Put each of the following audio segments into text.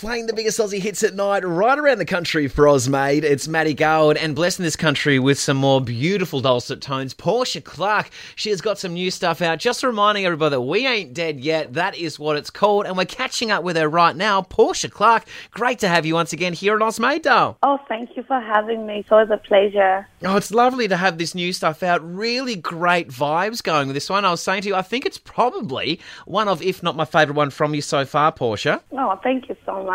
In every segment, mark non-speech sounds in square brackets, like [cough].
Playing the biggest Aussie hits at night right around the country for Ozmade. It's Maddie Garwood and blessing this country with some more beautiful dulcet tones. Portia Clark, she has got some new stuff out. Just reminding everybody that we ain't dead yet. That is what it's called. And we're catching up with her right now. Portia Clark, great to have you once again here at Ozmade, Dale. Oh, thank you for having me. It's always a pleasure. Oh, it's lovely to have this new stuff out. Really great vibes going with this one. I was saying to you, I think it's probably one of, if not my favourite one from you so far, Portia. Oh, thank you so much.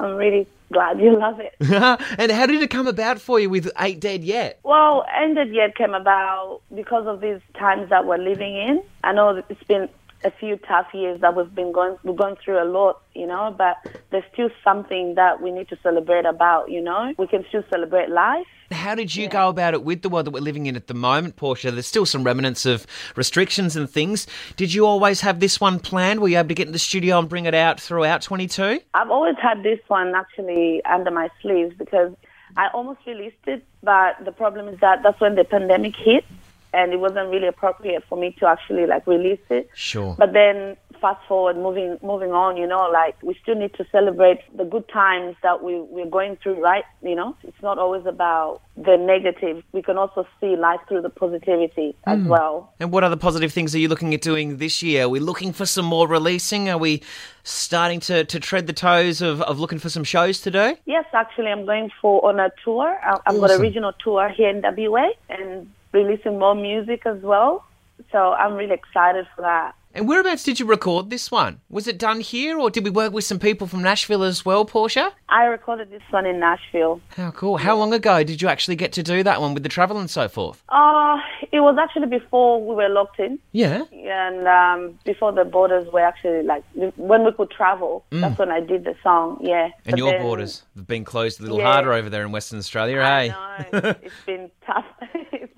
I'm really glad you [laughs] love it. [laughs] and how did it come about for you with Ain't Dead Yet? Well, Ain't Dead Yet came about because of these times that we're living in. I know it's been a few tough years that we've been going we've gone through a lot, you know, but there's still something that we need to celebrate about, you know. We can still celebrate life. How did you go about it with the world that we're living in at the moment, Portia? There's still some remnants of restrictions and things. Did you always have this one planned? Were you able to get in the studio and bring it out throughout 22? I've always had this one actually under my sleeves because I almost released it, but the problem is that that's when the pandemic hit and it wasn't really appropriate for me to actually like release it. Sure. But then fast forward, moving moving on, you know, like we still need to celebrate the good times that we we're going through, right? You know, it's not always about the negative. We can also see life through the positivity as hmm. well. And what other positive things are you looking at doing this year? Are we looking for some more releasing? Are we starting to, to tread the toes of, of looking for some shows to do? Yes, actually, I'm going for on a tour. I- I've got a regional tour here in WA and releasing more music as well. So I'm really excited for that. And whereabouts did you record this one? Was it done here or did we work with some people from Nashville as well, Portia? I recorded this one in Nashville. How cool. How long ago did you actually get to do that one with the travel and so forth? Uh, it was actually before we were locked in. Yeah. and um, before the borders were actually like when we could travel. Mm. That's when I did the song. Yeah. And But your then- borders have been closed a little Yeah. harder over there in Western Australia, I eh? know it's been [laughs] tough.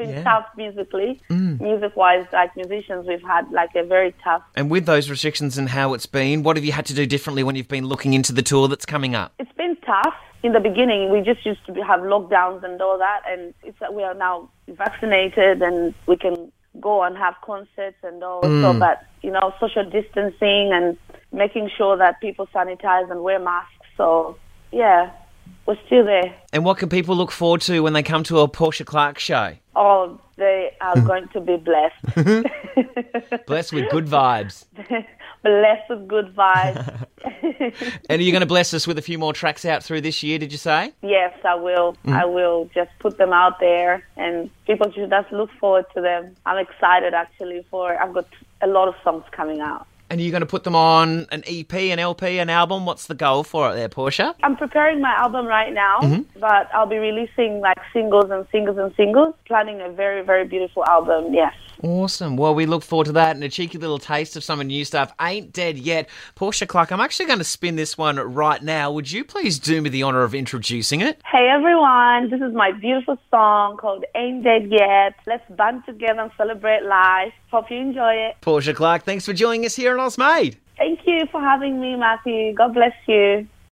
It's been Yeah. Mm. tough musically, music wise. Like musicians, we've had like a very tough. And with those restrictions and how it's been, what have you had to do differently when you've been looking into the tour that's coming up? It's been tough. In the beginning, we just used to have lockdowns and all that, and it's that we are now vaccinated and we can go and have concerts and all. So, but you know, social distancing and making sure that people sanitize and wear masks. So, yeah, we're still there. And what can people look forward to when they come to a Portia Clark show? Oh, they are hmm. going to be blessed. [laughs] Blessed with good vibes. [laughs] blessed with good vibes. [laughs] And are you going to bless us with a few more tracks out through this year, did you say? yes, I will. Hmm. I will just put them out there, and people should just look forward to them. I'm excited actually for. I've got a lot of songs coming out. And you're you going to put them on an EP, an LP, an album? What's the goal for it there, Portia? I'm preparing my album right now, mm-hmm. but I'll be releasing like singles and singles and singles. Planning a very, very beautiful album. Yes. Awesome. Well, we look forward to that and a cheeky little taste of some of the new stuff. Ain't dead yet. Portia Clark, I'm actually going to spin this one right now. Would you please do me the honour of introducing it? Hey everyone, this is my beautiful song called Ain't Dead Yet. Let's band together and celebrate life. Hope you enjoy it. Portia Clark, thanks for joining us here on Ozmade. Thank you for having me, Matthew. God bless you.